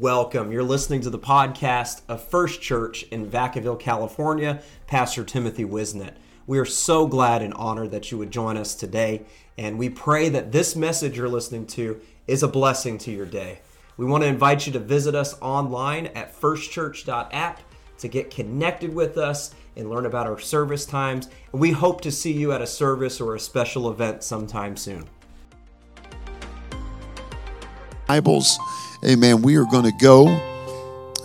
welcome. You're listening to the podcast of First Church in Vacaville, California, Pastor Timothy Whiseant. We are so glad and honored that you would join us today, and we pray that this message you're listening to is a blessing to your day. We want to invite you to visit us online at firstchurch.app to get connected with us and learn about our service times. And we hope to see you at a service or a special event sometime soon. Bibles, amen. We are going to go,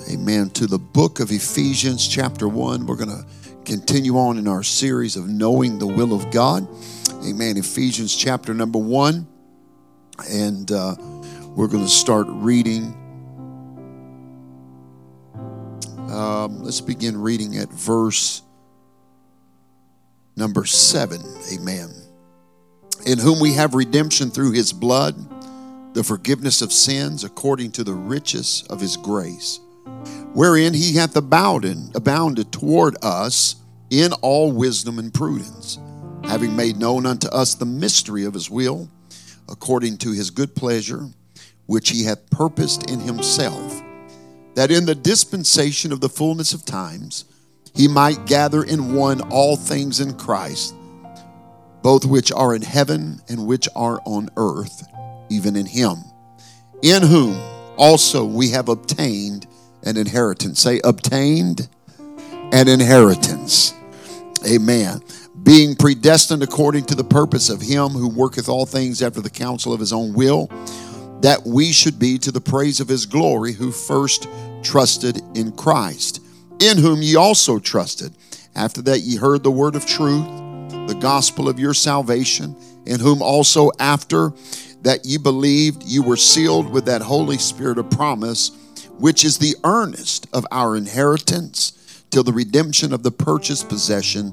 amen, to the book of Ephesians, chapter 1. We're going to continue on in our series of knowing the will of God. Amen. Ephesians, chapter number 1. And uh, we're going to start reading. Um, let's begin reading at verse number 7. Amen. In whom we have redemption through his blood the forgiveness of sins according to the riches of his grace, wherein he hath abounded, abounded toward us in all wisdom and prudence, having made known unto us the mystery of his will, according to his good pleasure, which he hath purposed in himself, that in the dispensation of the fullness of times he might gather in one all things in Christ, both which are in heaven and which are on earth even in him, in whom also we have obtained an inheritance. Say, obtained an inheritance. Amen. Being predestined according to the purpose of him who worketh all things after the counsel of his own will, that we should be to the praise of his glory, who first trusted in Christ, in whom ye also trusted. After that, ye heard the word of truth, the gospel of your salvation, in whom also after that you believed you were sealed with that Holy Spirit of promise, which is the earnest of our inheritance till the redemption of the purchased possession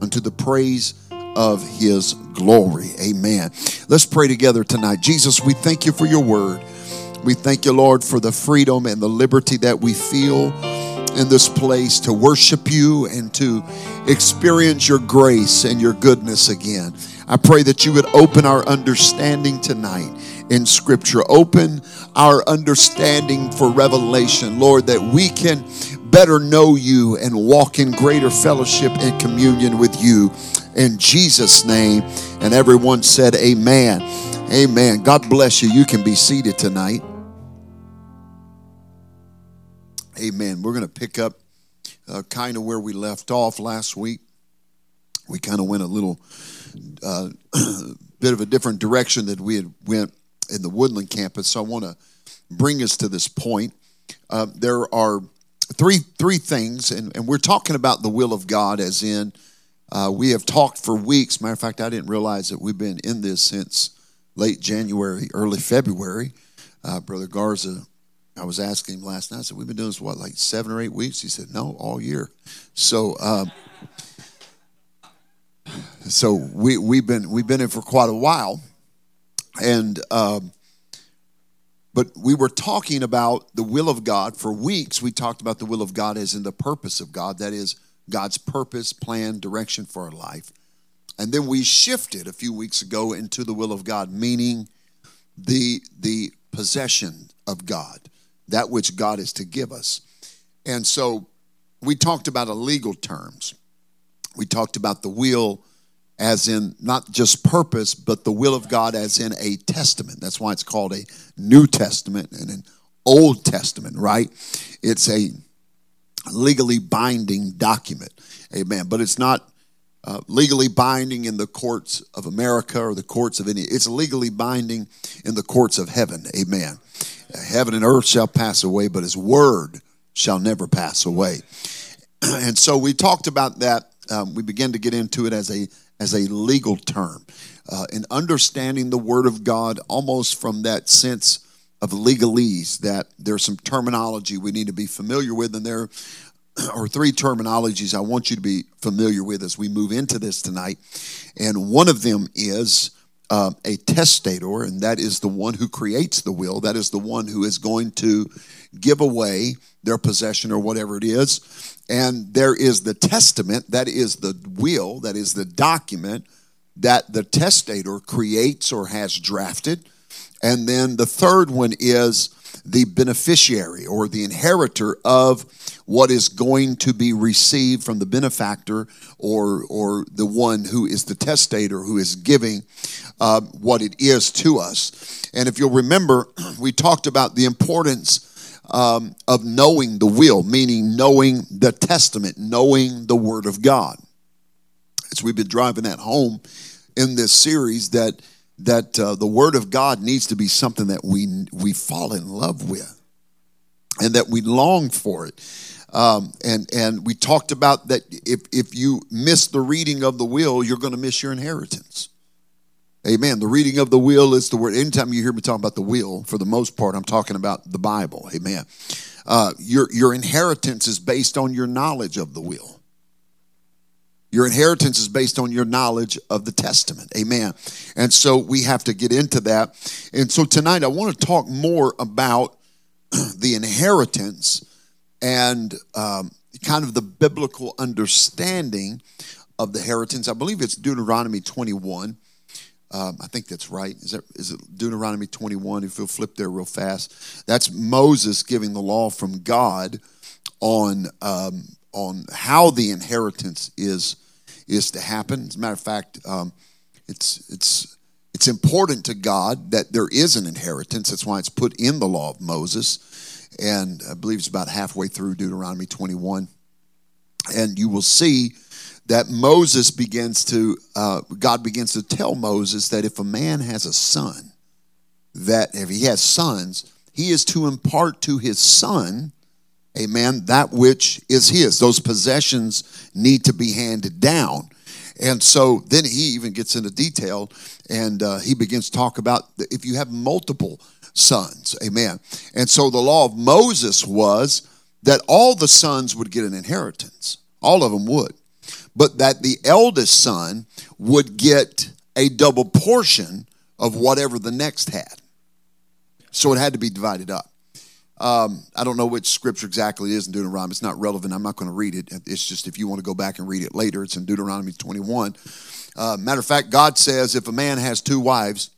unto the praise of his glory. Amen. Let's pray together tonight. Jesus, we thank you for your word. We thank you, Lord, for the freedom and the liberty that we feel in this place to worship you and to experience your grace and your goodness again. I pray that you would open our understanding tonight in Scripture. Open our understanding for revelation, Lord, that we can better know you and walk in greater fellowship and communion with you. In Jesus' name. And everyone said, Amen. Amen. God bless you. You can be seated tonight. Amen. We're going to pick up uh, kind of where we left off last week. We kind of went a little uh, bit of a different direction that we had went in the Woodland campus. So I want to bring us to this point. Uh, there are three three things, and, and we're talking about the will of God, as in uh, we have talked for weeks. Matter of fact, I didn't realize that we've been in this since late January, early February. Uh, Brother Garza, I was asking him last night. I said, "We've been doing this what, like seven or eight weeks?" He said, "No, all year." So. Um, so we we've been we've been in for quite a while, and um, but we were talking about the will of God for weeks. We talked about the will of God as in the purpose of God, that is God's purpose, plan, direction for our life, and then we shifted a few weeks ago into the will of God, meaning the the possession of God, that which God is to give us, and so we talked about a legal terms. We talked about the will as in not just purpose, but the will of God as in a testament. That's why it's called a New Testament and an Old Testament, right? It's a legally binding document. Amen. But it's not uh, legally binding in the courts of America or the courts of India. It's legally binding in the courts of heaven. Amen. Heaven and earth shall pass away, but his word shall never pass away. And so we talked about that um, we begin to get into it as a as a legal term, uh, in understanding the Word of God almost from that sense of legalese. That there's some terminology we need to be familiar with, and there are three terminologies I want you to be familiar with as we move into this tonight. And one of them is uh, a testator, and that is the one who creates the will. That is the one who is going to give away their possession or whatever it is. And there is the testament, that is the will, that is the document that the testator creates or has drafted. And then the third one is the beneficiary or the inheritor of what is going to be received from the benefactor or, or the one who is the testator who is giving uh, what it is to us. And if you'll remember, we talked about the importance um, of knowing the will, meaning knowing the testament, knowing the word of God. As we've been driving that home in this series, that that uh, the word of God needs to be something that we we fall in love with, and that we long for it. Um, and and we talked about that if if you miss the reading of the will, you're going to miss your inheritance. Amen. The reading of the will is the word. Anytime you hear me talking about the will, for the most part, I'm talking about the Bible. Amen. Uh, your your inheritance is based on your knowledge of the will. Your inheritance is based on your knowledge of the testament. Amen. And so we have to get into that. And so tonight I want to talk more about the inheritance and um, kind of the biblical understanding of the inheritance. I believe it's Deuteronomy 21. Um, I think that's right. Is, that, is it Deuteronomy 21? If you'll flip there real fast, that's Moses giving the law from God on um, on how the inheritance is is to happen. As a matter of fact, um, it's it's it's important to God that there is an inheritance. That's why it's put in the law of Moses, and I believe it's about halfway through Deuteronomy 21. And you will see that Moses begins to uh, God begins to tell Moses that if a man has a son, that if he has sons, he is to impart to his son amen, that which is his. Those possessions need to be handed down. And so then he even gets into detail and uh, he begins to talk about if you have multiple sons, amen. And so the law of Moses was that all the sons would get an inheritance, all of them would, but that the eldest son would get a double portion of whatever the next had. So it had to be divided up. Um, I don't know which scripture exactly it is in Deuteronomy. It's not relevant. I'm not going to read it. It's just if you want to go back and read it later, it's in Deuteronomy 21. Uh, matter of fact, God says if a man has two wives,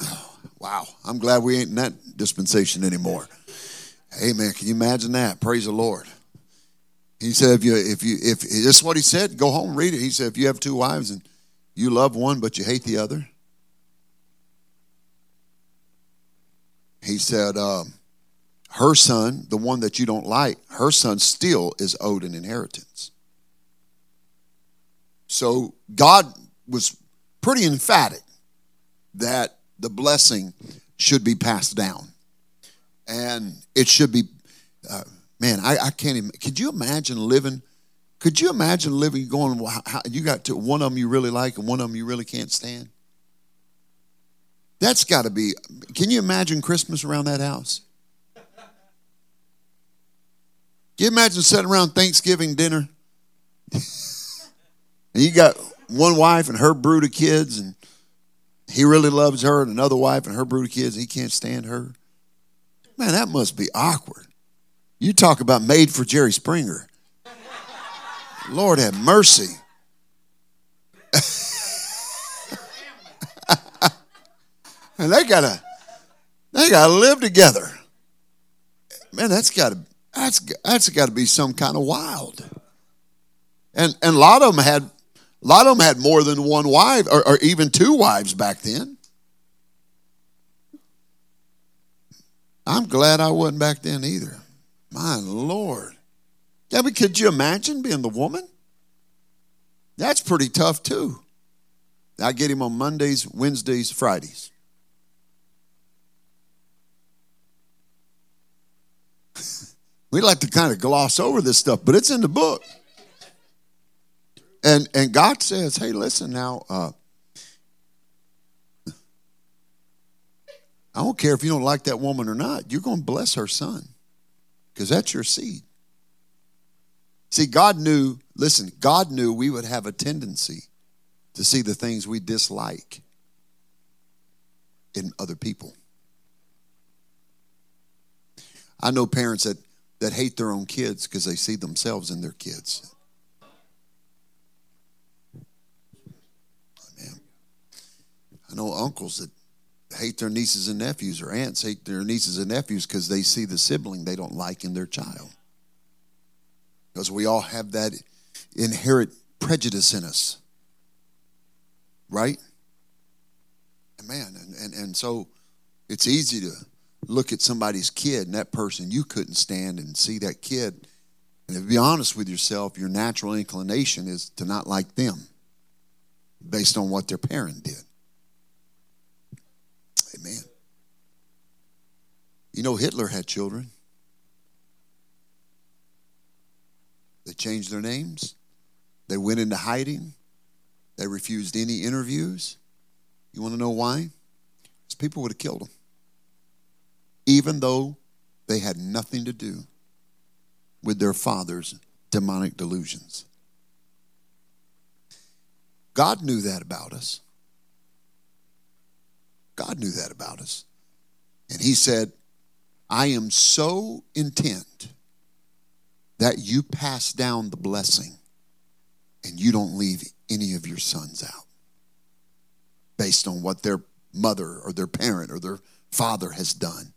wow, I'm glad we ain't in that dispensation anymore. Amen. Can you imagine that? Praise the Lord. He said, if you, if you, if this is what he said, go home read it. He said, if you have two wives and you love one but you hate the other, he said, um, her son, the one that you don't like, her son still is owed an inheritance. So God was pretty emphatic that the blessing should be passed down. And it should be, uh, man, I, I, can't even, could you imagine living, could you imagine living going, how, you got to, one of them you really like and one of them you really can't stand? That's got to be, can you imagine Christmas around that house? Can you imagine sitting around Thanksgiving dinner? and you got one wife and her brood of kids, and he really loves her, and another wife and her brood of kids, and he can't stand her. Man, that must be awkward. You talk about made for Jerry Springer. Lord have mercy. and they gotta they gotta live together. Man, that's gotta that's that's got to be some kind of wild. And and a lot of them had a lot of them had more than one wife or, or even two wives back then. I'm glad I wasn't back then either. My Lord. Yeah, but could you imagine being the woman? That's pretty tough too. I get him on Mondays, Wednesdays, Fridays. we like to kind of gloss over this stuff, but it's in the book. And and God says, "Hey, listen now. Uh, I don't care if you don't like that woman or not. You're going to bless her son because that's your seed." See, God knew. Listen, God knew we would have a tendency to see the things we dislike in other people. I know parents that that hate their own kids because they see themselves in their kids. Amen. I know uncles that hate their nieces and nephews, or aunts hate their nieces and nephews because they see the sibling they don't like in their child. Because we all have that inherent prejudice in us. Right? Man, and, and, and so it's easy to look at somebody's kid and that person you couldn't stand and see that kid. And to be honest with yourself, your natural inclination is to not like them based on what their parent did. Amen. You know, Hitler had children. They changed their names. They went into hiding. They refused any interviews. You want to know why? Because people would have killed them. Even though they had nothing to do with their father's demonic delusions. God knew that about us. God knew that about us. And He said, I am so intent that you pass down the blessing and you don't leave any of your sons out based on what their mother or their parent or their father has done.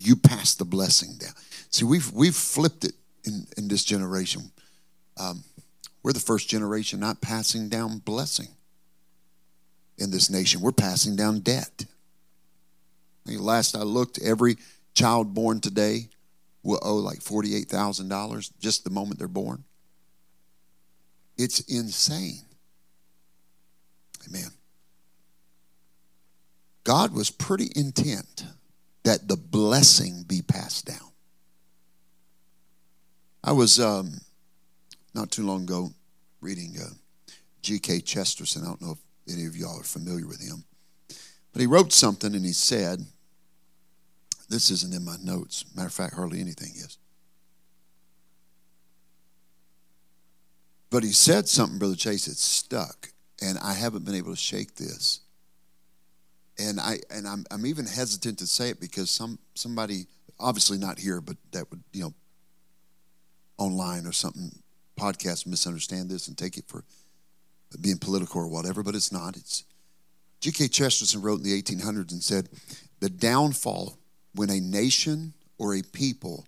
You pass the blessing down. See, we've, we've flipped it in, in this generation. Um, we're the first generation not passing down blessing in this nation. We're passing down debt. Last I looked, every child born today will owe like $48,000 just the moment they're born. It's insane. Amen. God was pretty intent that the blessing be passed down. I was um, not too long ago reading uh, G.K. Chesterton. I don't know if any of y'all are familiar with him. But he wrote something and he said, This isn't in my notes. Matter of fact, hardly anything is. But he said something, Brother Chase, it stuck. And I haven't been able to shake this. And I and I'm I'm even hesitant to say it because some somebody obviously not here, but that would, you know, online or something podcast misunderstand this and take it for being political or whatever, but it's not. It's G.K. Chesterton wrote in the 1800s and said, The downfall when a nation or a people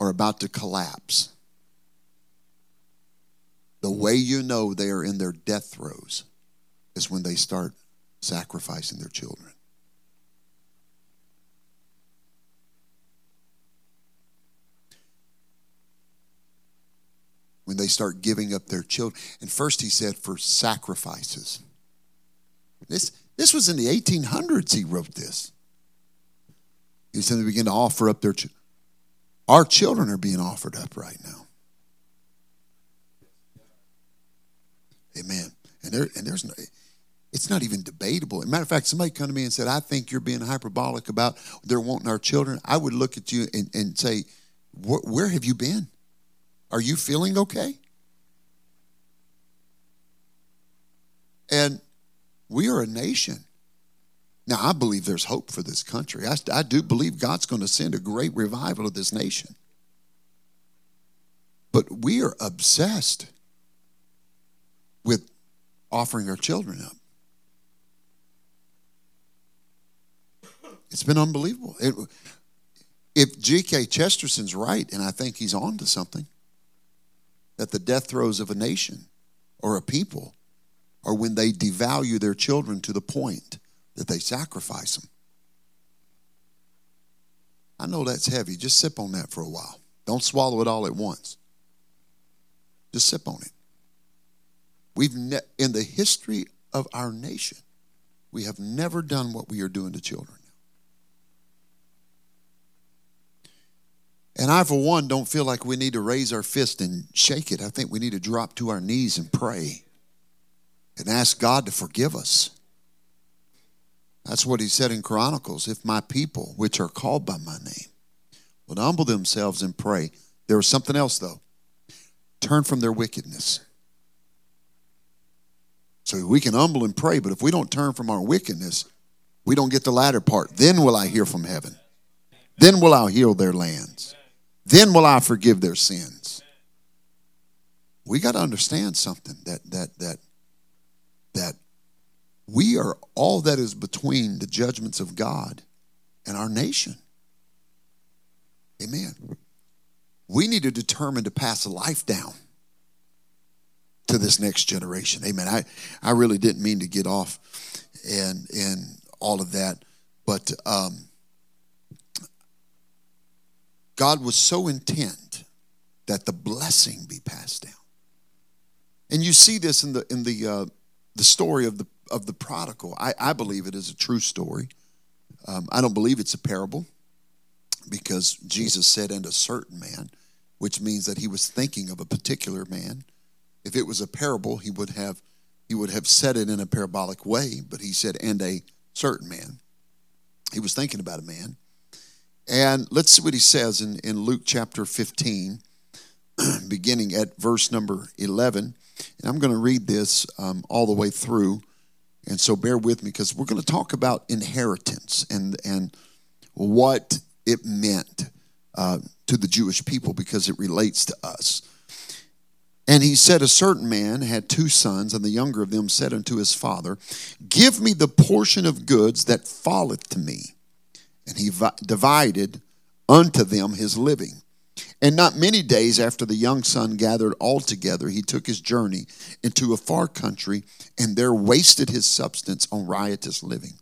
are about to collapse, the way you know they are in their death throes is when they start sacrificing their children. when they start giving up their children. And first he said for sacrifices. This, this was in the 1800s he wrote this. He said they begin to offer up their children. Our children are being offered up right now. Amen. And there and there's no it's not even debatable. As a matter of fact, somebody come to me and said, I think you're being hyperbolic about they're wanting our children. I would look at you and, and say, where have you been? Are you feeling okay? And we are a nation. Now, I believe there's hope for this country. I, I do believe God's going to send a great revival of this nation. But we are obsessed with offering our children up. It's been unbelievable. It, if G.K. Chesterton's right, and I think he's on to something, that the death throes of a nation or a people are when they devalue their children to the point that they sacrifice them. I know that's heavy. Just sip on that for a while. Don't swallow it all at once. Just sip on it. We've ne- in the history of our nation, we have never done what we are doing to children. And I, for one, don't feel like we need to raise our fist and shake it. I think we need to drop to our knees and pray and ask God to forgive us. That's what he said in Chronicles if my people, which are called by my name, would humble themselves and pray. There was something else, though turn from their wickedness. So we can humble and pray, but if we don't turn from our wickedness, we don't get the latter part. Then will I hear from heaven. Then will I heal their lands. Then will I forgive their sins. We got to understand something that that that that we are all that is between the judgments of God and our nation. Amen. We need to determine to pass a life down to this next generation. Amen. I, I really didn't mean to get off and and all of that, but um, God was so intent that the blessing be passed down. And you see this in the in the uh, the story of the of the prodigal. I, I believe it is a true story. Um, I don't believe it's a parable because Jesus said, "and a certain man," which means that he was thinking of a particular man. If it was a parable, he would have he would have said it in a parabolic way, but he said, "and a certain man." He was thinking about a man. And let's see what he says in, in Luke chapter 15, beginning at verse number 11. And I'm going to read this um, all the way through. And so bear with me because we're going to talk about inheritance and, and what it meant uh, to the Jewish people because it relates to us. And he said, A certain man had two sons, and the younger of them said unto his father, Give me the portion of goods that falleth to me. And he divided unto them his living. And not many days after the young son gathered all together, he took his journey into a far country and there wasted his substance on riotous living.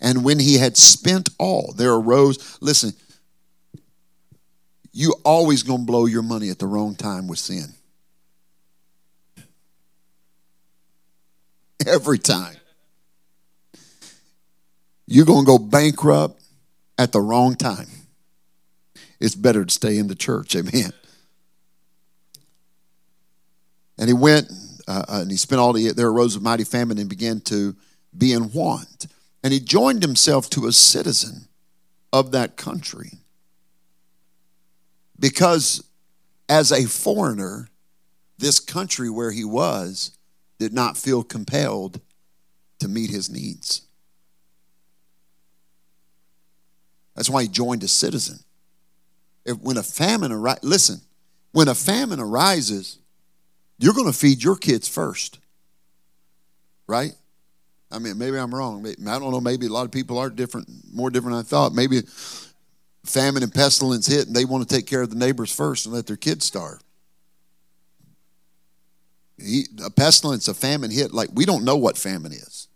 And when he had spent all, there arose, listen, you always going to blow your money at the wrong time with sin. Every time. You're going to go bankrupt at the wrong time it's better to stay in the church. Amen. And he went uh, uh, and he spent all the, there arose a mighty famine and began to be in want. And he joined himself to a citizen of that country. Because as a foreigner, this country where he was did not feel compelled to meet his needs. That's why he joined a citizen if, when a famine arises, listen, when a famine arises, you're going to feed your kids first, right? I mean, maybe I'm wrong. I don't know. Maybe a lot of people are different, more different than I thought. Maybe famine and pestilence hit, and they want to take care of the neighbors first and let their kids starve. He, a pestilence, a famine hit. Like we don't know what famine is.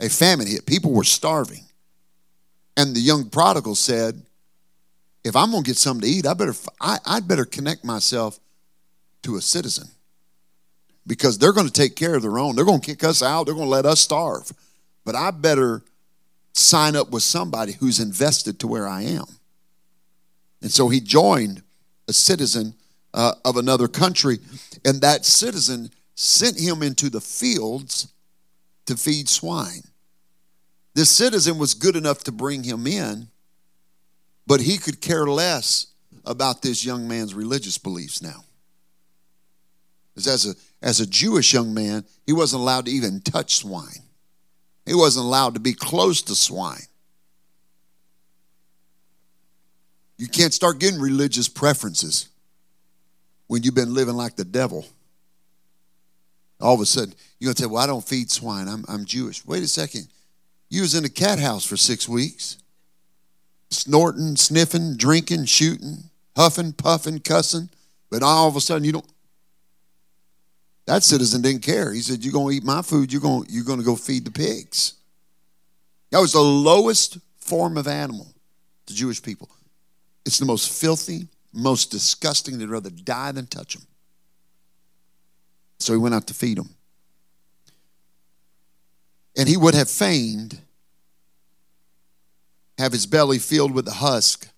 A famine hit. People were starving, and the young prodigal said, if I'm going to get something to eat, I better I, I'd better connect myself to a citizen because they're going to take care of their own. They're going to kick us out. They're going to let us starve. But I better sign up with somebody who's invested to where I am. And so he joined a citizen uh, of another country, and that citizen sent him into the fields to feed swine. This citizen was good enough to bring him in, but he could care less about this young man's religious beliefs now. As a, as a Jewish young man, he wasn't allowed to even touch swine. He wasn't allowed to be close to swine. You can't start getting religious preferences when you've been living like the devil. All of a sudden, you're going to say, Well, I don't feed swine. I'm, I'm Jewish. Wait a second. You was in a cat house for six weeks snorting, sniffing, drinking, shooting, huffing, puffing, cussing, but all of a sudden you don't. That citizen didn't care. He said, You're going to eat my food, you're going, you're going to go feed the pigs. That was the lowest form of animal to Jewish people. It's the most filthy, most disgusting. They'd rather die than touch them. So he went out to feed them. And he would have feigned have his belly filled with the husk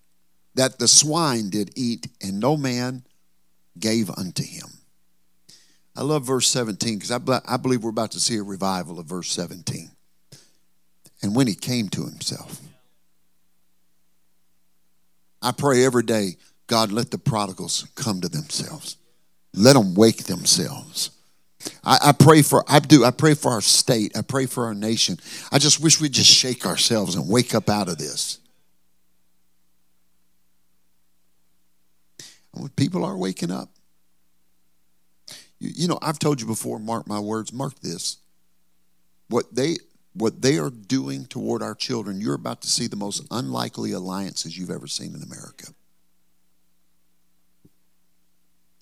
that the swine did eat, and no man gave unto him. I love verse 17 because I, I believe we're about to see a revival of verse 17. And when he came to himself, I pray every day, God, let the prodigals come to themselves. Let them wake themselves. I, I, pray for I do I pray for our state. I pray for our nation. I just wish we'd just shake ourselves and wake up out of this. And when people are waking up. You, you know, I've told you before, mark my words, mark this. what they what they are doing toward our children, you're about to see the most unlikely alliances you've ever seen in America.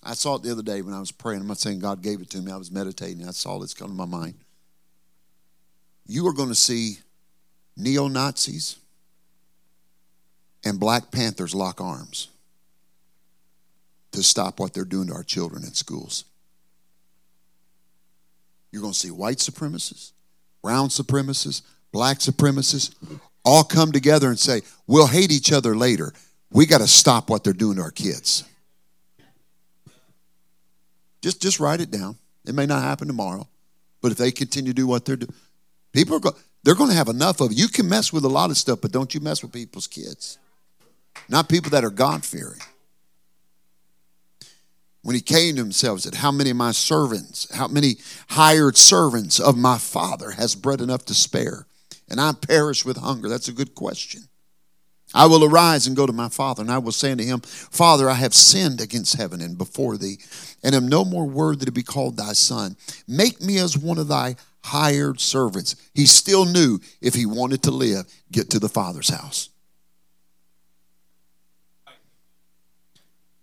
I saw it the other day when I was praying. I'm not saying God gave it to me. I was meditating. I saw this come to my mind. You are going to see neo Nazis and Black Panthers lock arms to stop what they're doing to our children in schools. You're going to see white supremacists, brown supremacists, black supremacists all come together and say, We'll hate each other later. We got to stop what they're doing to our kids. Just, just write it down. It may not happen tomorrow, but if they continue to do what they're doing, people are going, they're going to have enough of it. You can mess with a lot of stuff, but don't you mess with people's kids. Not people that are God fearing when he came to himself said how many of my servants how many hired servants of my father has bread enough to spare and i perish with hunger that's a good question i will arise and go to my father and i will say unto him father i have sinned against heaven and before thee and am no more worthy to be called thy son make me as one of thy hired servants he still knew if he wanted to live get to the father's house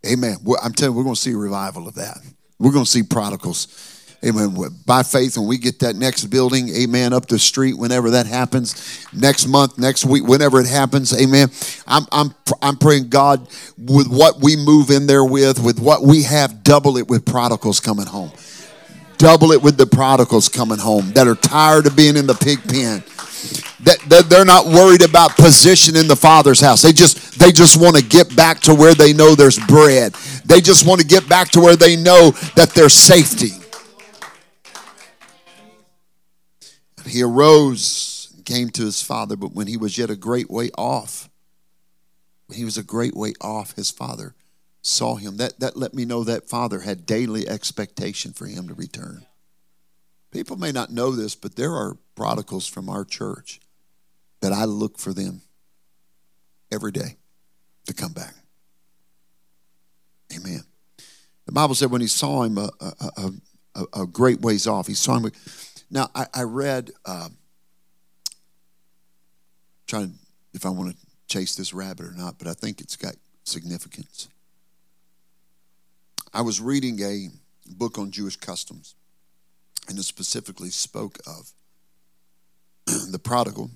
Amen. I'm telling you, we're going to see a revival of that. We're going to see prodigals. Amen. By faith, when we get that next building, amen, up the street, whenever that happens, next month, next week, whenever it happens, amen. I'm, I'm, I'm praying God with what we move in there with, with what we have, double it with prodigals coming home. Double it with the prodigals coming home that are tired of being in the pig pen that that they're not worried about position in the father's house they just they just want to get back to where they know there's bread they just want to get back to where they know that there's safety he arose and came to his father but when he was yet a great way off he was a great way off his father saw him that that let me know that father had daily expectation for him to return people may not know this but there are prodigals from our church that I look for them every day to come back. Amen. The Bible said when he saw him a, a, a, a great ways off, he saw him. Now, I, I read, uh, trying if I want to chase this rabbit or not, but I think it's got significance. I was reading a book on Jewish customs, and it specifically spoke of the prodigal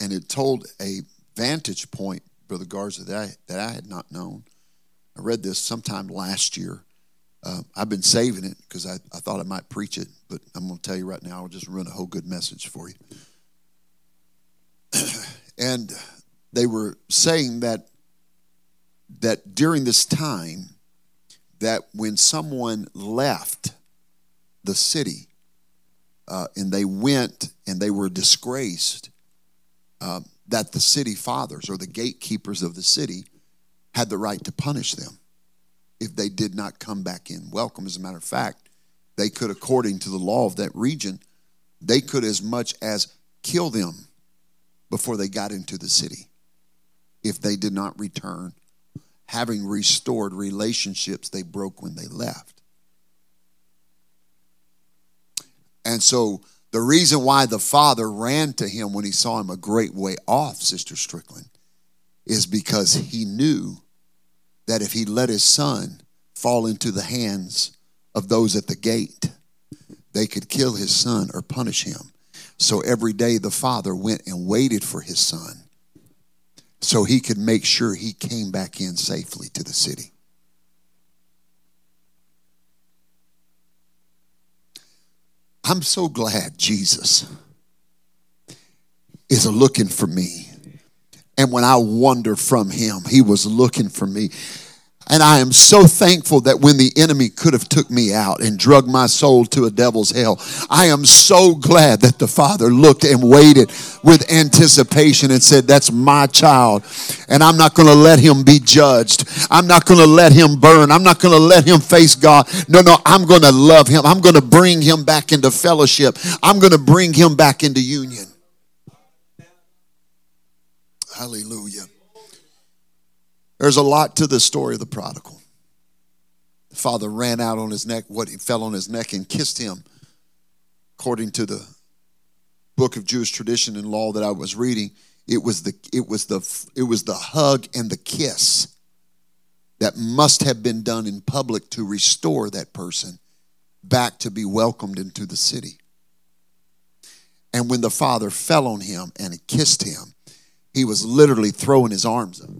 and it told a vantage point, Brother Garza, that I, that I had not known. I read this sometime last year. Uh, I've been saving it because I, I thought I might preach it, but I'm going to tell you right now, I'll just run a whole good message for you. and they were saying that that during this time, that when someone left the city uh, and they went and they were disgraced, um, that the city fathers or the gatekeepers of the city had the right to punish them if they did not come back in welcome. As a matter of fact, they could, according to the law of that region, they could as much as kill them before they got into the city if they did not return, having restored relationships they broke when they left. And so the reason why the father ran to him when he saw him a great way off, Sister Strickland, is because he knew that if he let his son fall into the hands of those at the gate, they could kill his son or punish him. So every day the father went and waited for his son so he could make sure he came back in safely to the city. I'm so glad Jesus is looking for me. And when I wander from him, he was looking for me. And I am so thankful that when the enemy could have took me out and drug my soul to a devil's hell, I am so glad that the Father looked and waited with anticipation and said, That's my child. And I'm not going to let him be judged. I'm not going to let him burn. I'm not going to let him face God. No, no, I'm going to love him. I'm going to bring him back into fellowship. I'm going to bring him back into union. Hallelujah. There's a lot to the story of the prodigal. The father ran out on his neck, what he fell on his neck and kissed him, according to the book of Jewish tradition and law that I was reading, it was the it was the it was the hug and the kiss that must have been done in public to restore that person back to be welcomed into the city. And when the father fell on him and kissed him, he was literally throwing his arms up.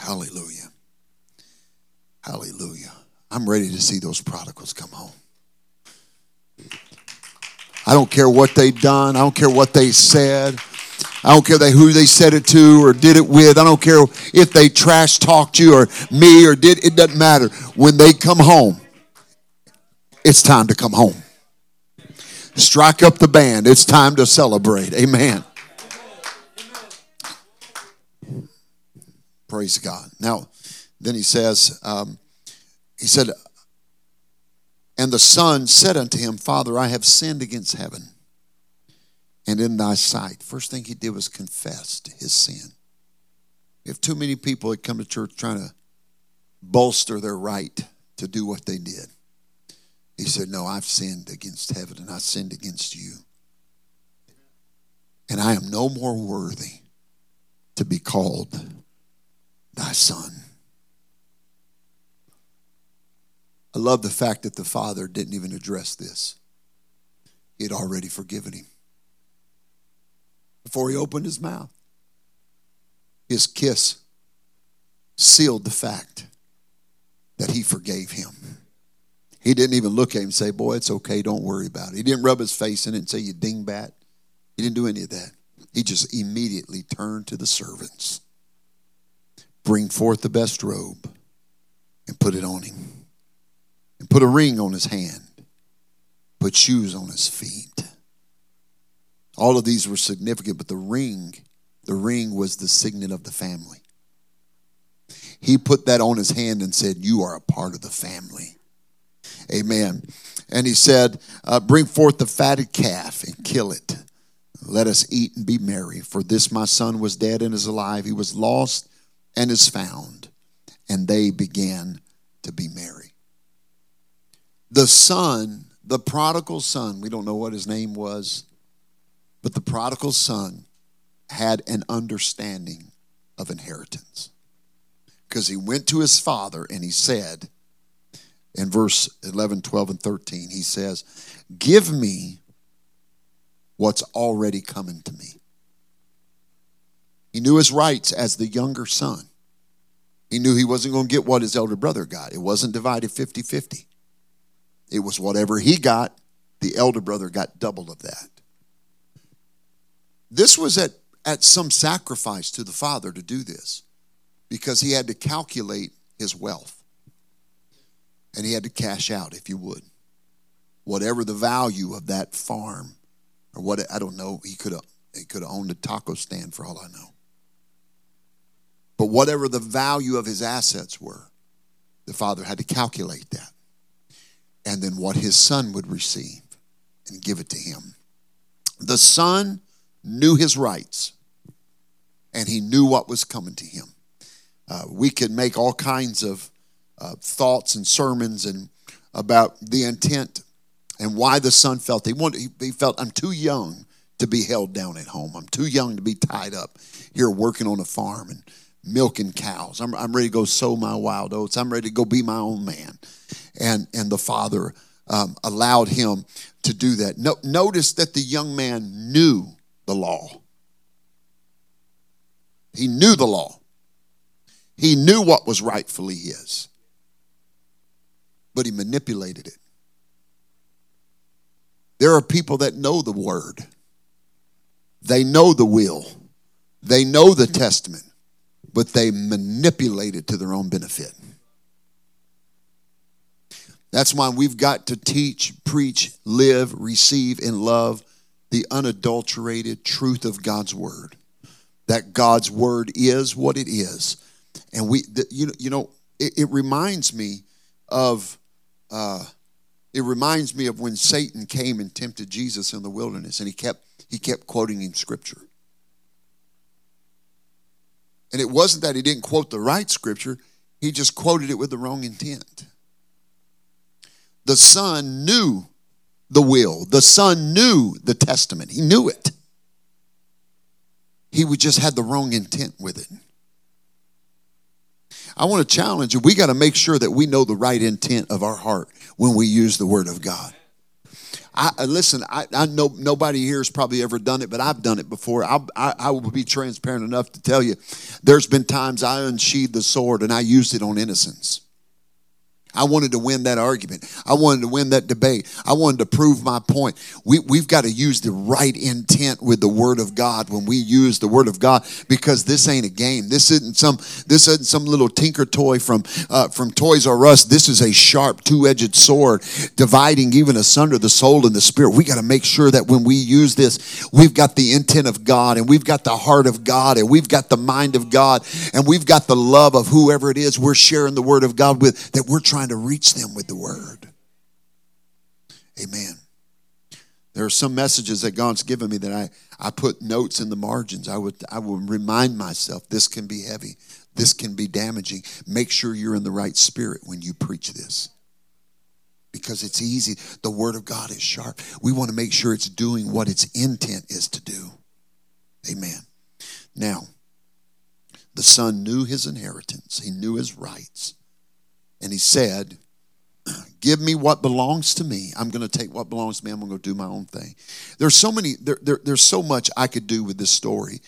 Hallelujah. Hallelujah. I'm ready to see those prodigals come home. I don't care what they done. I don't care what they said. I don't care who they said it to or did it with. I don't care if they trash talked you or me or did. It doesn't matter. When they come home, it's time to come home. Strike up the band. It's time to celebrate. Amen. Praise God. Now, then he says, um, he said, and the son said unto him, Father, I have sinned against heaven and in thy sight. First thing he did was confess his sin. If too many people had come to church trying to bolster their right to do what they did, he said, No, I've sinned against heaven and I sinned against you. And I am no more worthy to be called thy son. I love the fact that the father didn't even address this. He had already forgiven him before he opened his mouth. His kiss sealed the fact that he forgave him. He didn't even look at him and say, Boy, it's okay, don't worry about it. He didn't rub his face in it and say, You dingbat. He didn't do any of that. He just immediately turned to the servants bring forth the best robe and put it on him, put a ring on his hand, put shoes on his feet. All of these were significant, but the ring, the ring was the signet of the family. He put that on his hand and said, You are a part of the family. Amen. And he said, uh, Bring forth the fatted calf and kill it. Let us eat and be merry. For this my son was dead and is alive. He was lost and is found. And they began to be merry. The son, the prodigal son, we don't know what his name was, but the prodigal son had an understanding of inheritance. Because he went to his father and he said, in verse 11, 12, and 13, he says, Give me what's already coming to me. He knew his rights as the younger son. He knew he wasn't going to get what his elder brother got. It wasn't divided 50 50. It was whatever he got, the elder brother got double of that. This was at, at some sacrifice to the father to do this because he had to calculate his wealth and he had to cash out, if you would. Whatever the value of that farm or what, I don't know, he could have he could have owned a taco stand for all I know. But whatever the value of his assets were, the father had to calculate that. And then what his son would receive and give it to him. The son knew his rights and he knew what was coming to him. Uh, we could make all kinds of uh, thoughts and sermons and about the intent and why the son felt he wanted he felt i'm too young to be held down at home i'm too young to be tied up here working on a farm and milking cows. I'm, I'm ready to go sow my wild oats. I'm ready to go be my own man. And, and the father um, allowed him to do that. No, notice that the young man knew the law. He knew the law. He knew what was rightfully his. But he manipulated it. There are people that know the word. They know the will. They know the testament but they manipulate it to their own benefit. That's why we've got to teach, preach, live, receive, and love the unadulterated truth of God's word. That God's word is what it is, and we, the, you know, you know, it, it reminds me of, uh, it reminds me of when Satan came and tempted Jesus in the wilderness, and he kept he kept quoting in Scripture. And it wasn't that he didn't quote the right scripture, he just quoted it with the wrong intent. The son knew the will, the son knew the testament, he knew it. He would just had the wrong intent with it. I want to challenge you. We got to make sure that we know the right intent of our heart when we use the word of God. I listen. I, I know nobody here has probably ever done it, but I've done it before. I, I, I will be transparent enough to tell you, there's been times I unsheathed the sword and I used it on innocence. I wanted to win that argument. I wanted to win that debate. I wanted to prove my point. We, we've got to use the right intent with the Word of God when we use the Word of God because this ain't a game. This isn't some this isn't some little tinker toy from uh, from Toys R Us. This is a sharp two-edged sword dividing even asunder the soul and the spirit. We got to make sure that when we use this, we've got the intent of God and we've got the heart of God and we've got the mind of God and we've got the love of whoever it is we're sharing the Word of God with that we're trying trying to reach them with the word. Amen. There are some messages that God's given me that I, I put notes in the margins. I would I will remind myself this can be heavy. This can be damaging. Make sure you're in the right spirit when you preach this. Because it's easy. The word of God is sharp. We want to make sure it's doing what its intent is to do. Amen. Now, the son knew his inheritance. He knew his rights. And he said, Give me what belongs to me. I'm going to take what belongs to me. I'm going to do my own thing. There's so many, there, there, there's so much I could do with this story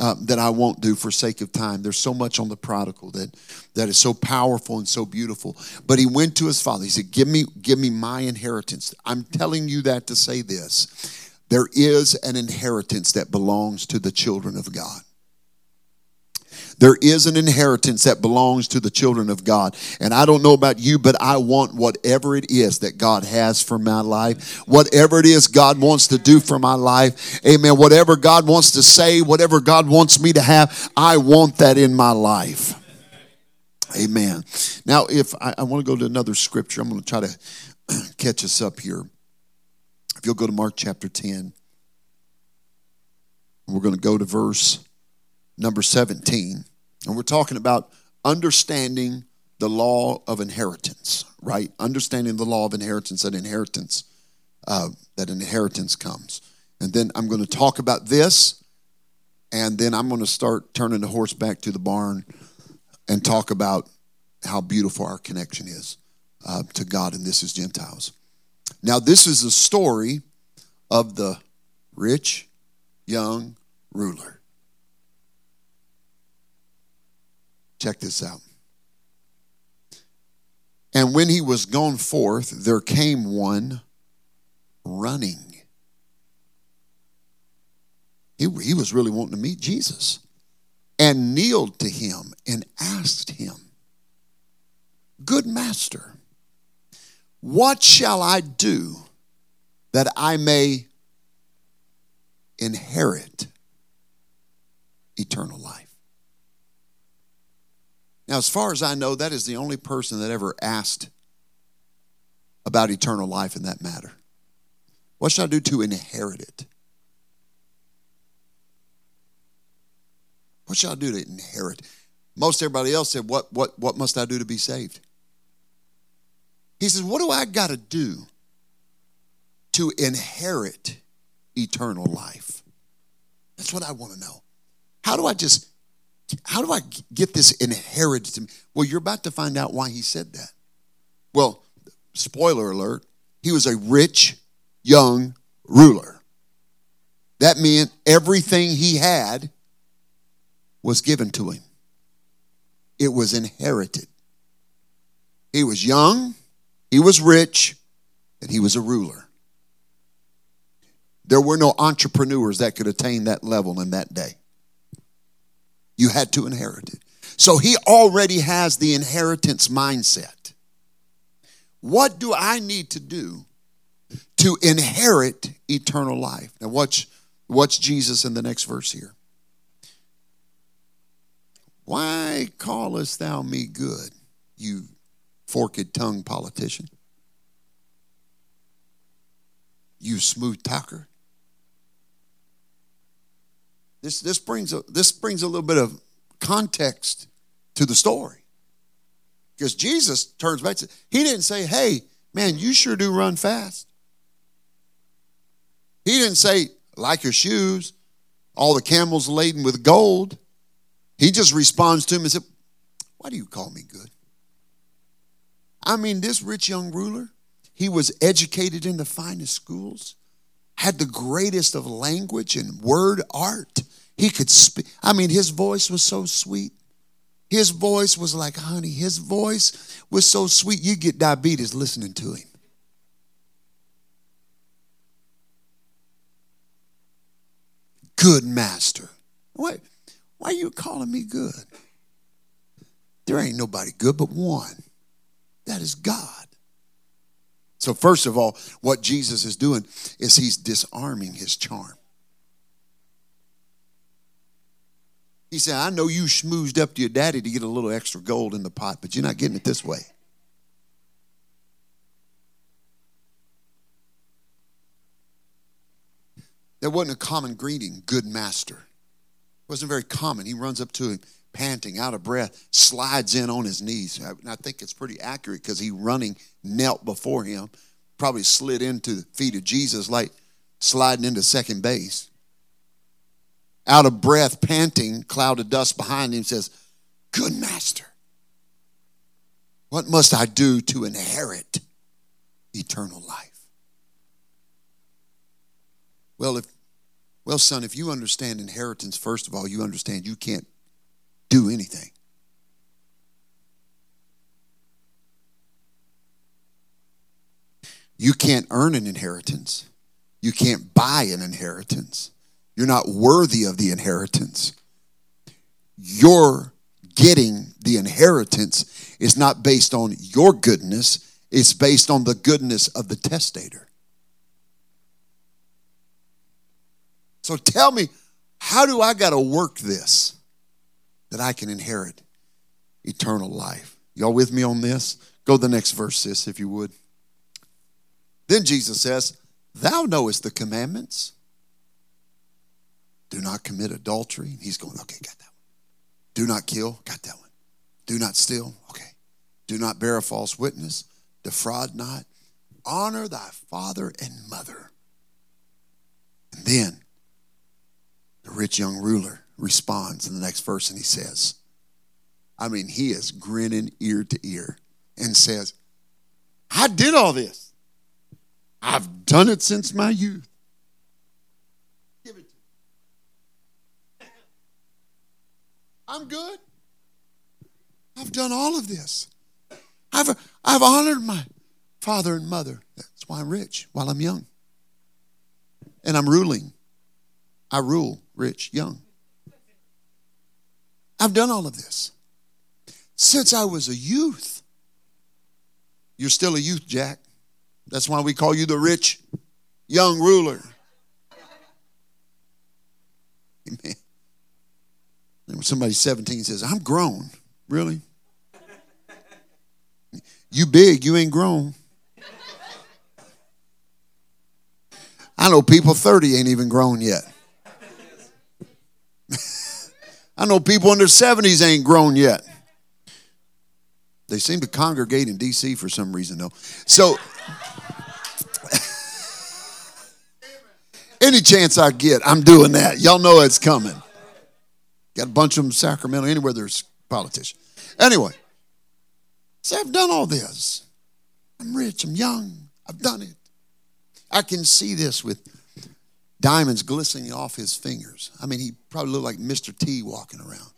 uh, that I won't do for sake of time. There's so much on the prodigal that, that is so powerful and so beautiful. But he went to his father. He said, Give me, give me my inheritance. I'm telling you that to say this. There is an inheritance that belongs to the children of God. There is an inheritance that belongs to the children of God. And I don't know about you, but I want whatever it is that God has for my life, whatever it is God wants to do for my life. Amen. Whatever God wants to say, whatever God wants me to have, I want that in my life. Amen. Now, if I, I want to go to another scripture, I'm going to try to catch us up here. If you'll go to Mark chapter 10, we're going to go to verse number 17. And we're talking about understanding the law of inheritance, right? Understanding the law of inheritance, that inheritance, uh, that inheritance comes. And then I'm going to talk about this, and then I'm going to start turning the horse back to the barn and talk about how beautiful our connection is uh, to God, and this is Gentiles. Now, this is the story of the rich young ruler. Check this out. And when he was gone forth, there came one running. He, he was really wanting to meet Jesus and kneeled to him and asked him, Good master, what shall I do that I may inherit eternal life? Now, as far as I know, that is the only person that ever asked about eternal life in that matter. What should I do to inherit it? What shall I do to inherit? Most everybody else said, What, what, what must I do to be saved? He says, What do I got to do to inherit eternal life? That's what I want to know. How do I just how do I get this inherited to me? Well, you're about to find out why he said that. Well, spoiler alert, he was a rich young ruler. That meant everything he had was given to him, it was inherited. He was young, he was rich, and he was a ruler. There were no entrepreneurs that could attain that level in that day. You had to inherit it. So he already has the inheritance mindset. What do I need to do to inherit eternal life? Now, watch, watch Jesus in the next verse here. Why callest thou me good, you forked tongue politician? You smooth talker. This, this, brings a, this brings a little bit of context to the story. Because Jesus turns back to, he didn't say, hey, man, you sure do run fast. He didn't say, like your shoes, all the camels laden with gold. He just responds to him and said, Why do you call me good? I mean, this rich young ruler, he was educated in the finest schools, had the greatest of language and word art. He could speak. I mean, his voice was so sweet. His voice was like honey. His voice was so sweet, you get diabetes listening to him. Good master. Wait, why are you calling me good? There ain't nobody good but one. That is God. So, first of all, what Jesus is doing is he's disarming his charm. He said, I know you schmoozed up to your daddy to get a little extra gold in the pot, but you're not getting it this way. That wasn't a common greeting, good master. It wasn't very common. He runs up to him, panting, out of breath, slides in on his knees. And I think it's pretty accurate because he running, knelt before him, probably slid into the feet of Jesus like sliding into second base. Out of breath, panting, cloud of dust behind him says, Good master, what must I do to inherit eternal life? Well, if well, son, if you understand inheritance, first of all, you understand you can't do anything. You can't earn an inheritance. You can't buy an inheritance. You're not worthy of the inheritance. Your getting the inheritance is not based on your goodness, it's based on the goodness of the testator. So tell me, how do I got to work this that I can inherit eternal life? Y'all with me on this? Go to the next verse, sis, if you would. Then Jesus says, Thou knowest the commandments. Do not commit adultery. He's going, okay, got that one. Do not kill. Got that one. Do not steal. Okay. Do not bear a false witness. Defraud not. Honor thy father and mother. And then the rich young ruler responds in the next verse and he says, I mean, he is grinning ear to ear and says, I did all this. I've done it since my youth. Give it to me. I'm good. I've done all of this. I've, I've honored my father and mother. That's why I'm rich while I'm young. And I'm ruling. I rule rich, young. I've done all of this since I was a youth. You're still a youth, Jack. That's why we call you the rich young ruler. Amen. And when somebody 17 says, I'm grown, really? You big, you ain't grown. I know people 30 ain't even grown yet. I know people in their 70s ain't grown yet. They seem to congregate in D.C. for some reason, though. So, any chance I get, I'm doing that. Y'all know it's coming. Got a bunch of them Sacramento, anywhere there's politicians. Anyway, say I've done all this. I'm rich, I'm young, I've done it. I can see this with diamonds glistening off his fingers. I mean, he probably looked like Mr. T walking around.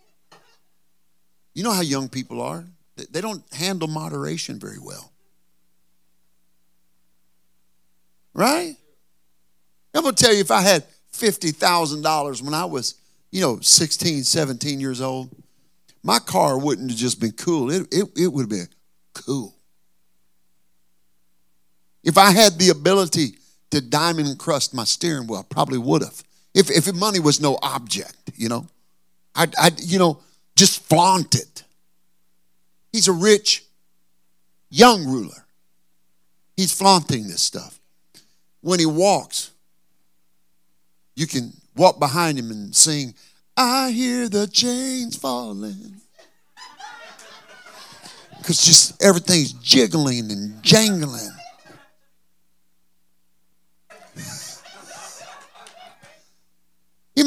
You know how young people are? They don't handle moderation very well. Right? I'm going to tell you if I had $50,000 when I was, you know, 16, 17 years old, my car wouldn't have just been cool. It, it, it would have been cool. If I had the ability to diamond encrust my steering wheel. I probably would have. If, if money was no object, you know, I'd, I'd, you know, just flaunt it. He's a rich, young ruler. He's flaunting this stuff. When he walks, you can walk behind him and sing, I hear the chains falling. Because just everything's jiggling and jangling.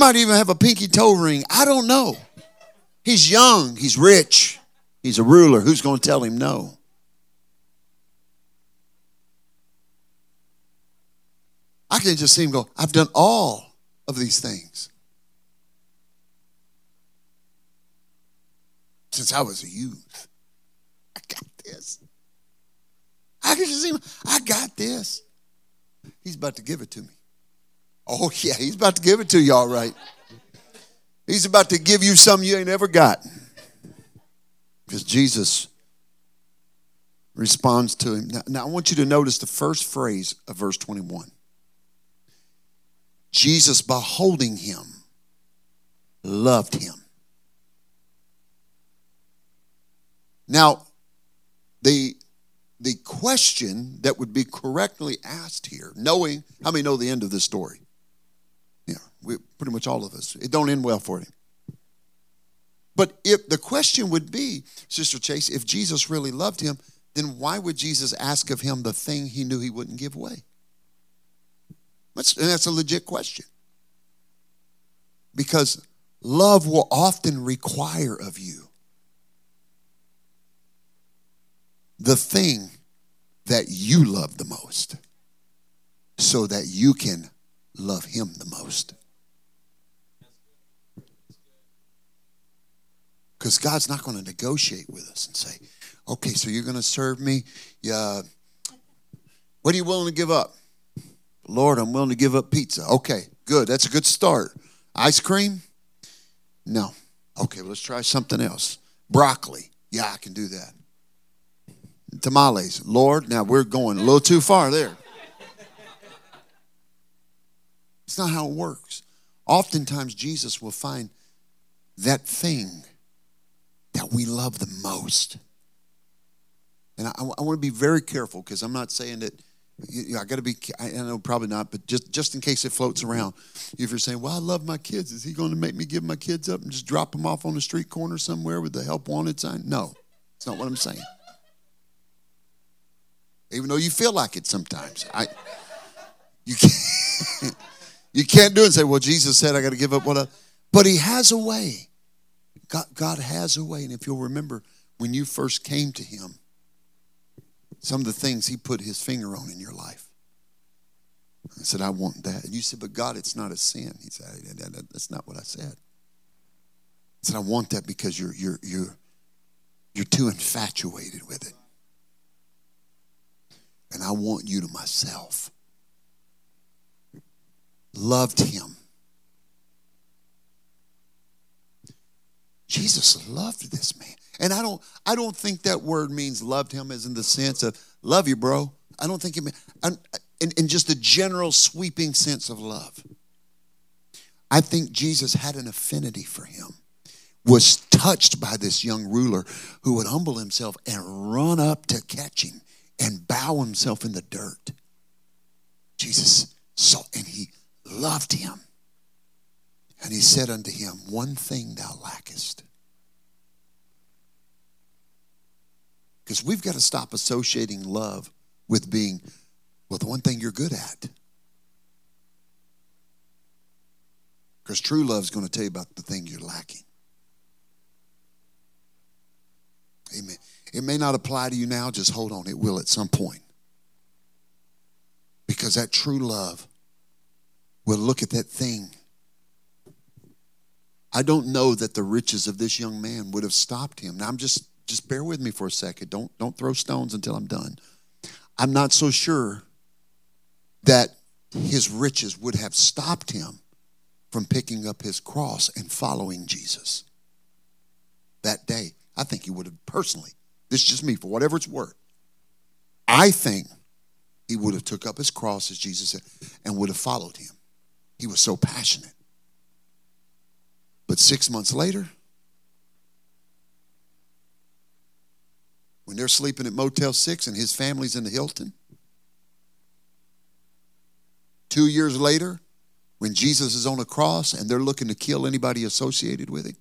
Might even have a pinky toe ring. I don't know. He's young, he's rich, he's a ruler. Who's going to tell him no? I can't just see him go, I've done all of these things since I was a youth. I got this. I can just see him, I got this. He's about to give it to me. Oh, yeah, he's about to give it to you all right. He's about to give you something you ain't ever got. Because Jesus responds to him. Now, now, I want you to notice the first phrase of verse 21. Jesus, beholding him, loved him. Now, the, the question that would be correctly asked here, knowing, how many know the end of this story? We, pretty much all of us. It don't end well for him. But if the question would be, Sister Chase, if Jesus really loved him, then why would Jesus ask of him the thing he knew he wouldn't give away? That's, and that's a legit question. Because love will often require of you the thing that you love the most so that you can love him the most. Because God's not going to negotiate with us and say, okay, so you're going to serve me. Yeah. What are you willing to give up? Lord, I'm willing to give up pizza. Okay, good. That's a good start. Ice cream? No. Okay, well, let's try something else. Broccoli. Yeah, I can do that. Tamales. Lord, now we're going a little too far there. It's not how it works. Oftentimes, Jesus will find that thing that we love the most. And I, I want to be very careful because I'm not saying that you know, I got to be. I know probably not, but just just in case it floats around, if you're saying, "Well, I love my kids," is he going to make me give my kids up and just drop them off on the street corner somewhere with the help wanted sign? No, it's not what I'm saying. Even though you feel like it sometimes, I you can't you can't do it and say, "Well, Jesus said I got to give up what," I, but He has a way. God, God has a way, and if you'll remember when you first came to Him some of the things he put his finger on in your life. I said, I want that. And you said, but God, it's not a sin. He said, that's not what I said. I said, I want that because you're, you're, you're, you're too infatuated with it. And I want you to myself. Loved him. Jesus loved this man. And I don't, I don't think that word means loved him as in the sense of love you, bro. I don't think it means, in, in just a general sweeping sense of love. I think Jesus had an affinity for him, was touched by this young ruler who would humble himself and run up to catch him and bow himself in the dirt. Jesus saw, and he loved him. And he said unto him, One thing thou lackest. Because we've got to stop associating love with being, well, the one thing you're good at. Because true love is going to tell you about the thing you're lacking. Amen. It may not apply to you now, just hold on. It will at some point. Because that true love will look at that thing. I don't know that the riches of this young man would have stopped him. Now, I'm just just bear with me for a second. Don't don't throw stones until I'm done. I'm not so sure that his riches would have stopped him from picking up his cross and following Jesus that day. I think he would have personally. This is just me for whatever it's worth. I think he would have took up his cross as Jesus said and would have followed him. He was so passionate. But 6 months later, when they're sleeping at Motel 6 and his family's in the Hilton. Two years later, when Jesus is on a cross and they're looking to kill anybody associated with him?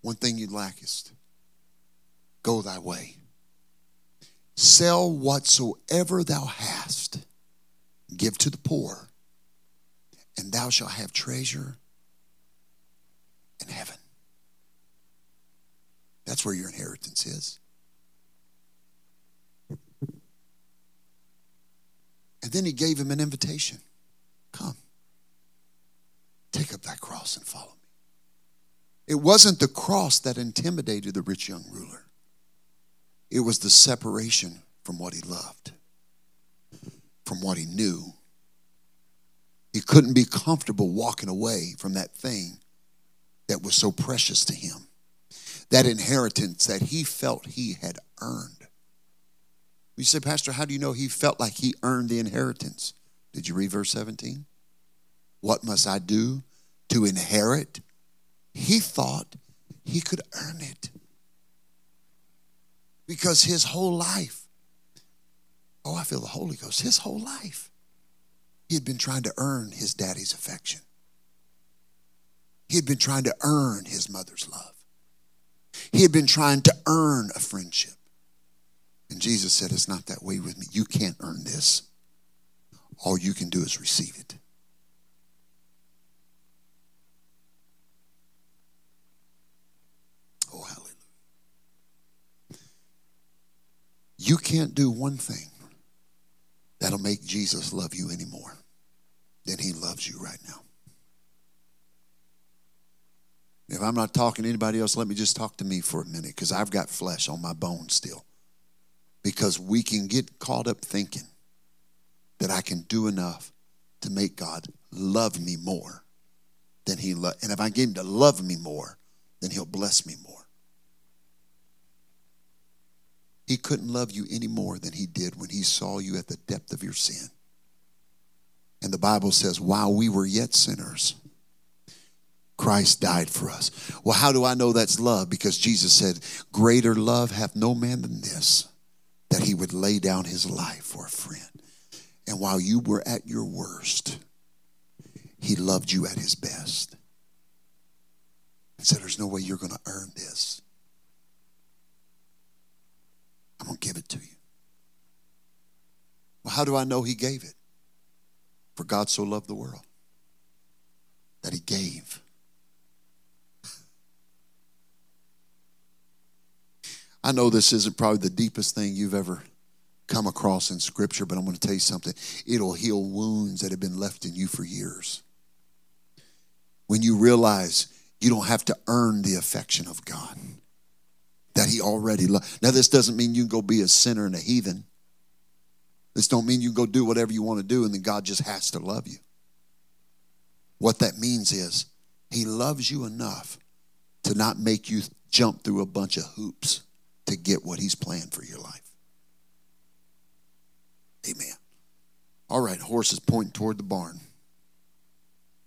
One thing you lackest go thy way. Sell whatsoever thou hast, give to the poor, and thou shalt have treasure in heaven. That's where your inheritance is. And then he gave him an invitation Come, take up thy cross and follow me. It wasn't the cross that intimidated the rich young ruler, it was the separation from what he loved, from what he knew. He couldn't be comfortable walking away from that thing that was so precious to him, that inheritance that he felt he had earned. You say, Pastor, how do you know he felt like he earned the inheritance? Did you read verse 17? What must I do to inherit? He thought he could earn it. Because his whole life, oh, I feel the Holy Ghost, his whole life, he had been trying to earn his daddy's affection. He had been trying to earn his mother's love. He had been trying to earn a friendship. And Jesus said, It's not that way with me. You can't earn this. All you can do is receive it. Oh, hallelujah. You can't do one thing that'll make Jesus love you anymore than he loves you right now. If I'm not talking to anybody else, let me just talk to me for a minute because I've got flesh on my bones still. Because we can get caught up thinking that I can do enough to make God love me more than he love. And if I get him to love me more, then he'll bless me more. He couldn't love you any more than he did when he saw you at the depth of your sin. And the Bible says, while we were yet sinners, Christ died for us. Well, how do I know that's love? Because Jesus said, Greater love hath no man than this, that he would lay down his life for a friend. And while you were at your worst, he loved you at his best. And said, There's no way you're going to earn this. I'm going to give it to you. Well, how do I know he gave it? For God so loved the world that he gave. I know this isn't probably the deepest thing you've ever come across in Scripture, but I'm going to tell you something. It'll heal wounds that have been left in you for years. When you realize you don't have to earn the affection of God, that He already loves. Now, this doesn't mean you can go be a sinner and a heathen. This don't mean you go do whatever you want to do and then God just has to love you. What that means is He loves you enough to not make you jump through a bunch of hoops to get what He's planned for your life. Amen. All right, horses pointing toward the barn.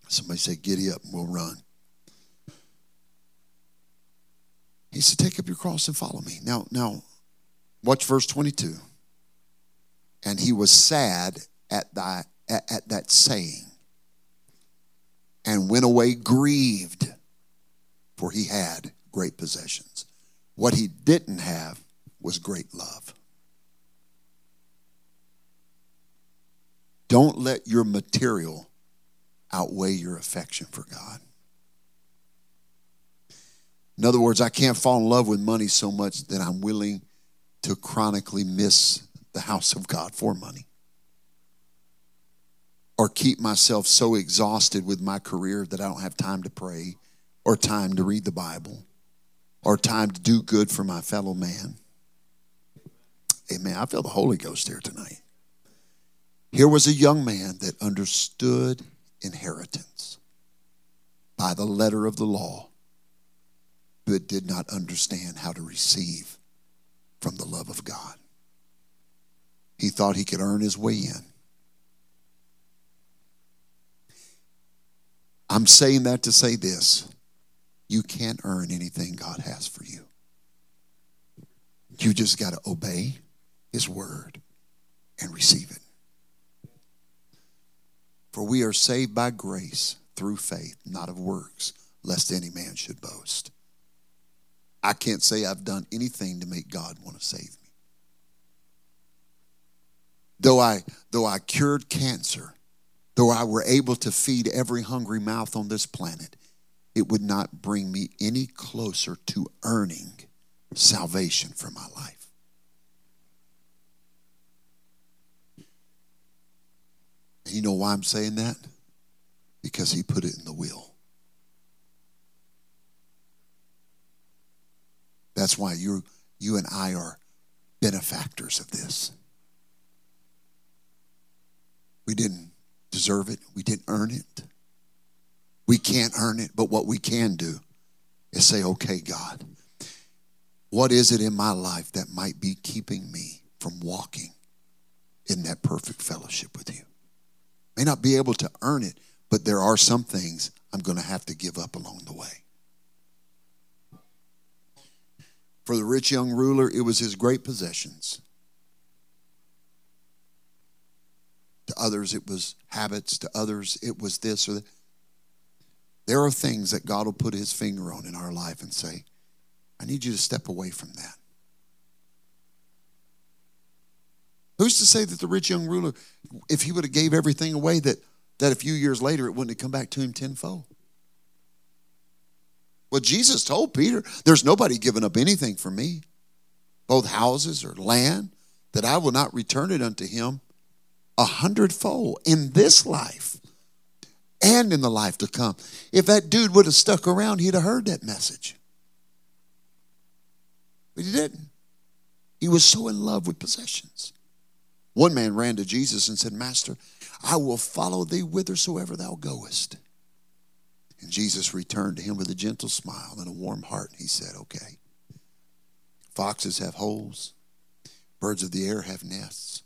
Somebody say, Giddy up and we'll run. He said, Take up your cross and follow me. Now, now, watch verse 22. And he was sad at that, at, at that saying and went away grieved, for he had great possessions. What he didn't have was great love. Don't let your material outweigh your affection for God. In other words, I can't fall in love with money so much that I'm willing to chronically miss the house of God for money. Or keep myself so exhausted with my career that I don't have time to pray or time to read the Bible or time to do good for my fellow man. Amen. I feel the Holy Ghost here tonight. Here was a young man that understood inheritance by the letter of the law, but did not understand how to receive from the love of God. He thought he could earn his way in. I'm saying that to say this you can't earn anything God has for you. You just got to obey His word and receive it. For we are saved by grace through faith, not of works, lest any man should boast. I can't say I've done anything to make God want to save me. Though I though I cured cancer, though I were able to feed every hungry mouth on this planet, it would not bring me any closer to earning salvation for my life. You know why I'm saying that? Because he put it in the will. That's why you you and I are benefactors of this. We didn't deserve it. We didn't earn it. We can't earn it, but what we can do is say, okay, God, what is it in my life that might be keeping me from walking in that perfect fellowship with you? May not be able to earn it, but there are some things I'm going to have to give up along the way. For the rich young ruler, it was his great possessions. To others, it was habits. To others, it was this or that. There are things that God will put his finger on in our life and say, I need you to step away from that. Who's to say that the rich young ruler, if he would have gave everything away, that, that a few years later it wouldn't have come back to him tenfold? Well, Jesus told Peter, There's nobody giving up anything for me, both houses or land, that I will not return it unto him a hundredfold in this life and in the life to come. If that dude would have stuck around, he'd have heard that message. But he didn't. He was so in love with possessions. One man ran to Jesus and said, Master, I will follow thee whithersoever thou goest. And Jesus returned to him with a gentle smile and a warm heart. He said, Okay. Foxes have holes, birds of the air have nests,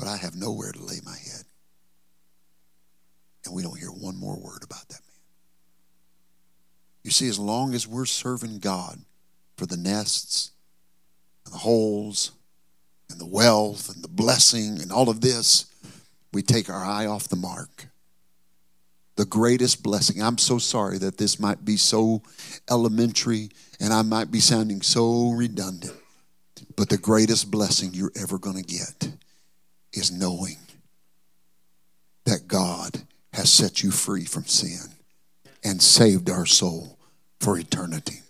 but I have nowhere to lay my head. And we don't hear one more word about that man. You see, as long as we're serving God for the nests and the holes and the wealth and the blessing and all of this, we take our eye off the mark the greatest blessing. I'm so sorry that this might be so elementary and I might be sounding so redundant, but the greatest blessing you're ever going to get is knowing that God has set you free from sin and saved our soul for eternity.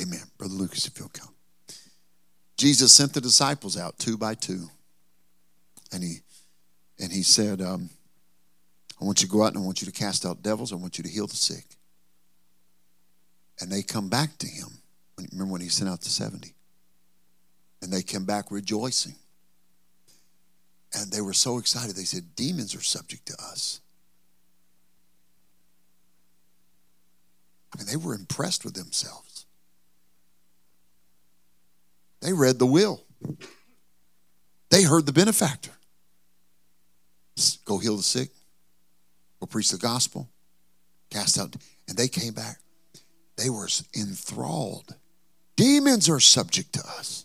Amen. Brother Lucas, if you'll come. Jesus sent the disciples out two by two. And he and he said, um, I want you to go out and I want you to cast out devils. I want you to heal the sick. And they come back to him. Remember when he sent out the 70? And they came back rejoicing. And they were so excited. They said, Demons are subject to us. I mean, they were impressed with themselves. They read the will, they heard the benefactor. Go heal the sick, Go preach the gospel, cast out, and they came back. They were enthralled. Demons are subject to us.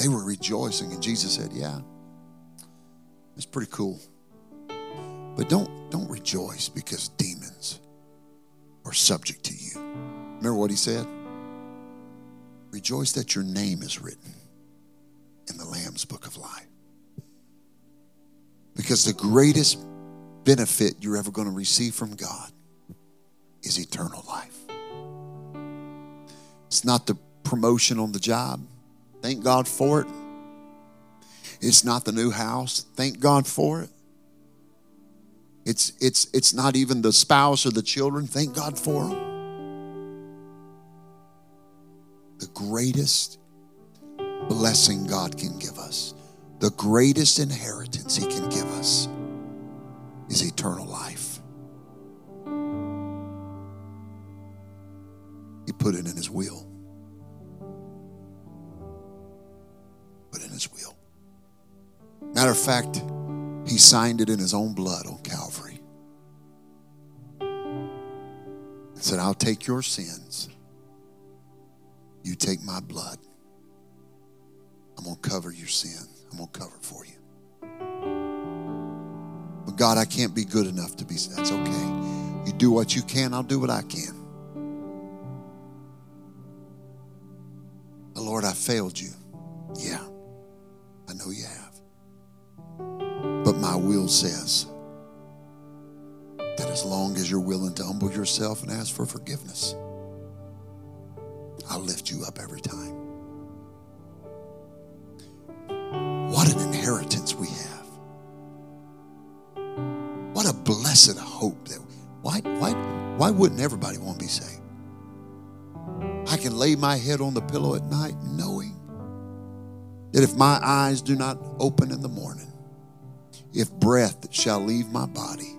They were rejoicing. And Jesus said, Yeah, it's pretty cool. But don't, don't rejoice because demons are subject to you. Remember what he said? Rejoice that your name is written in the Lamb's book of life. Because the greatest benefit you're ever going to receive from God is eternal life. It's not the promotion on the job. Thank God for it. It's not the new house. Thank God for it. It's, it's, it's not even the spouse or the children. Thank God for them. The greatest blessing God can give us, the greatest inheritance He can give us is eternal life. He put it in his will. Put in his will. Matter of fact, he signed it in his own blood on Calvary. And said, I'll take your sins. You take my blood. I'm going to cover your sin. I'm going to cover for you. But God, I can't be good enough to be. That's okay. You do what you can, I'll do what I can. But Lord, I failed you. Yeah, I know you have. But my will says that as long as you're willing to humble yourself and ask for forgiveness, I'll lift you up every time. What an inheritance we have. What a blessed hope that why why why wouldn't everybody want to be saved? I can lay my head on the pillow at night knowing that if my eyes do not open in the morning, if breath shall leave my body,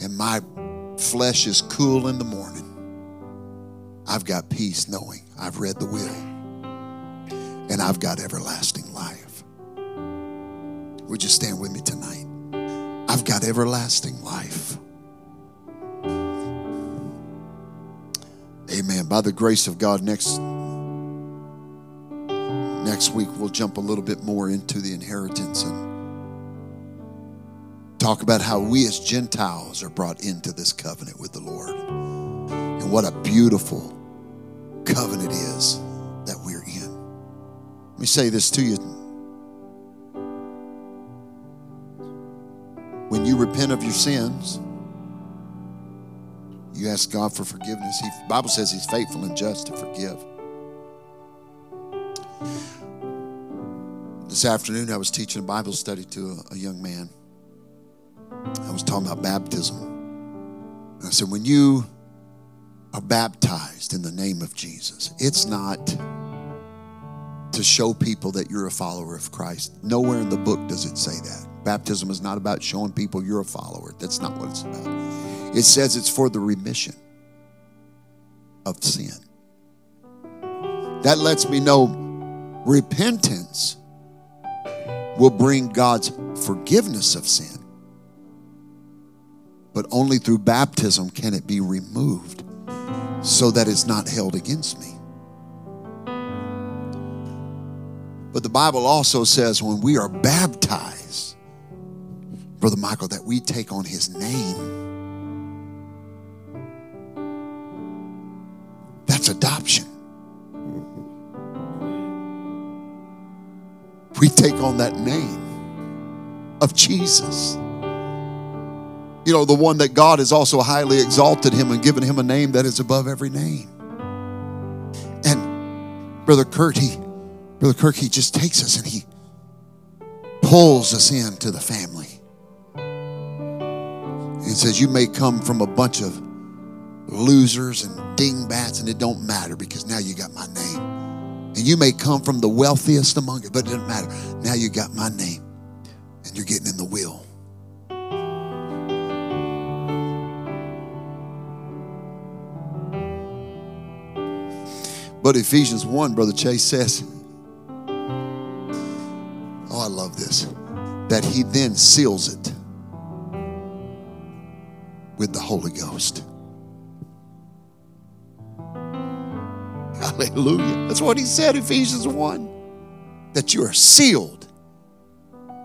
and my flesh is cool in the morning, I've got peace knowing I've read the will and I've got everlasting life. Would you stand with me tonight? I've got everlasting life. Amen. By the grace of God, next next week we'll jump a little bit more into the inheritance and talk about how we as Gentiles are brought into this covenant with the Lord. And what a beautiful covenant is that we're in. Let me say this to you. When you repent of your sins, you ask God for forgiveness. He, Bible says He's faithful and just to forgive. This afternoon, I was teaching a Bible study to a, a young man. I was talking about baptism. And I said, when you are baptized in the name of Jesus, it's not to show people that you're a follower of Christ. Nowhere in the book does it say that. Baptism is not about showing people you're a follower. That's not what it's about. It says it's for the remission of sin. That lets me know repentance will bring God's forgiveness of sin. But only through baptism can it be removed so that it's not held against me. But the Bible also says when we are baptized, Brother Michael, that we take on his name. That's adoption. Take on that name of Jesus. You know, the one that God has also highly exalted him and given him a name that is above every name. And Brother Kurt, he, Brother Kirk, he just takes us and he pulls us into the family. He says, You may come from a bunch of losers and dingbats, and it don't matter because now you got my name. And you may come from the wealthiest among you, but it doesn't matter. Now you got my name, and you're getting in the will. But Ephesians 1, Brother Chase says, Oh, I love this. That he then seals it with the Holy Ghost. Hallelujah. That's what he said, Ephesians 1. That you are sealed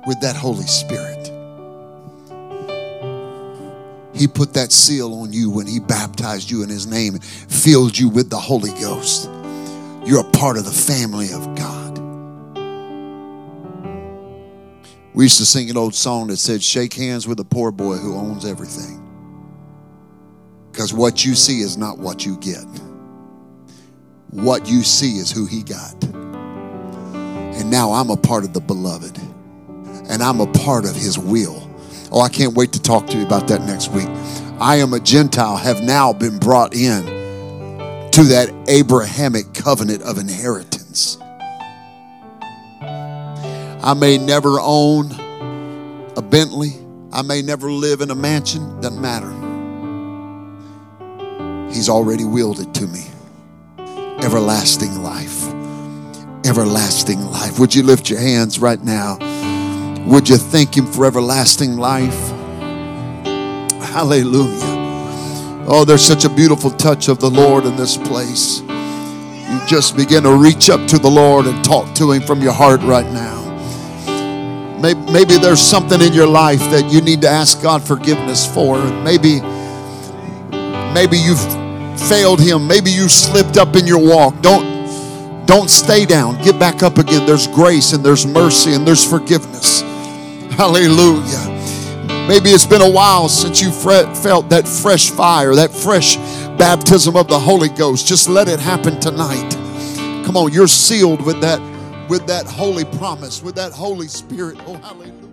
with that Holy Spirit. He put that seal on you when he baptized you in his name filled you with the Holy Ghost. You're a part of the family of God. We used to sing an old song that said, Shake hands with a poor boy who owns everything. Because what you see is not what you get, what you see is who he got. And now I'm a part of the beloved, and I'm a part of his will. Oh, I can't wait to talk to you about that next week. I am a Gentile, have now been brought in to that Abrahamic covenant of inheritance. I may never own a Bentley. I may never live in a mansion. Doesn't matter. He's already willed it to me. Everlasting life. Everlasting life. Would you lift your hands right now? Would you thank Him for everlasting life? Hallelujah. Oh, there's such a beautiful touch of the Lord in this place. You just begin to reach up to the Lord and talk to Him from your heart right now. Maybe, maybe there's something in your life that you need to ask God forgiveness for. Maybe, maybe you've failed Him. Maybe you slipped up in your walk. Don't, don't stay down. Get back up again. There's grace and there's mercy and there's forgiveness. Hallelujah. Maybe it's been a while since you felt that fresh fire, that fresh baptism of the Holy Ghost. Just let it happen tonight. Come on, you're sealed with that with that holy promise, with that Holy Spirit. Oh, hallelujah.